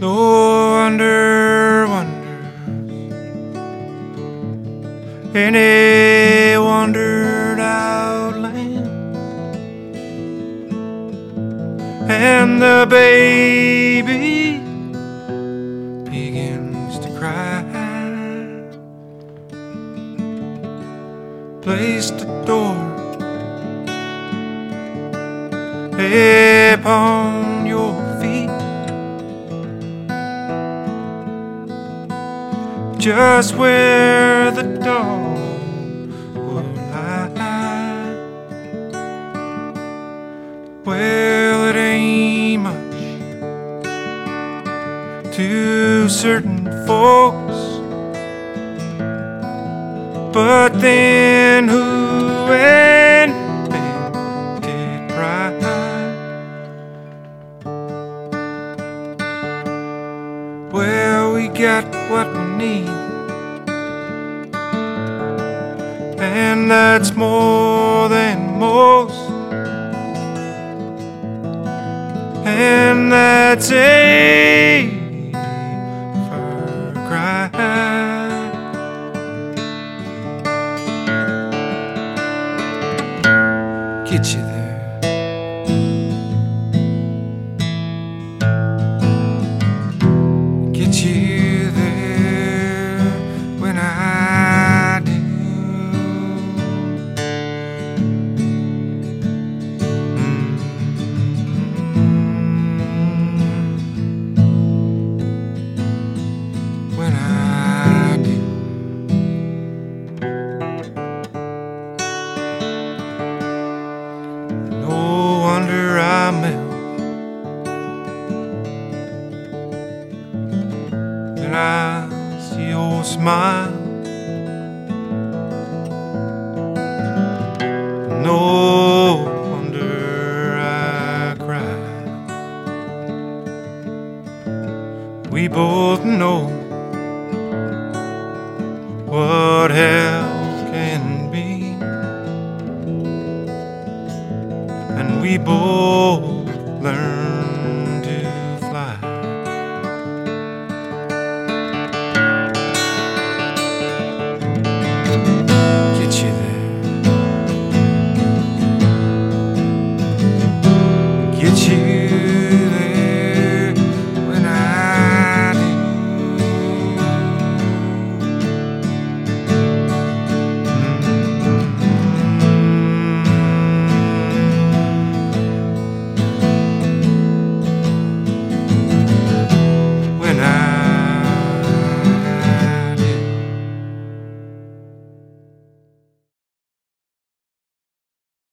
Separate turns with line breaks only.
No wonder, wonders. Any wandered out land. And the baby Placed a door upon your feet. just where the dog would lie. Well, it ain't much to certain folks, but then who invented pride? Well, we got what we need. And that's more than most. And that's a Get you there. get you I melt I see your smile. No wonder I cry. We both know what hell and we both learn to fly. Get you there, get you.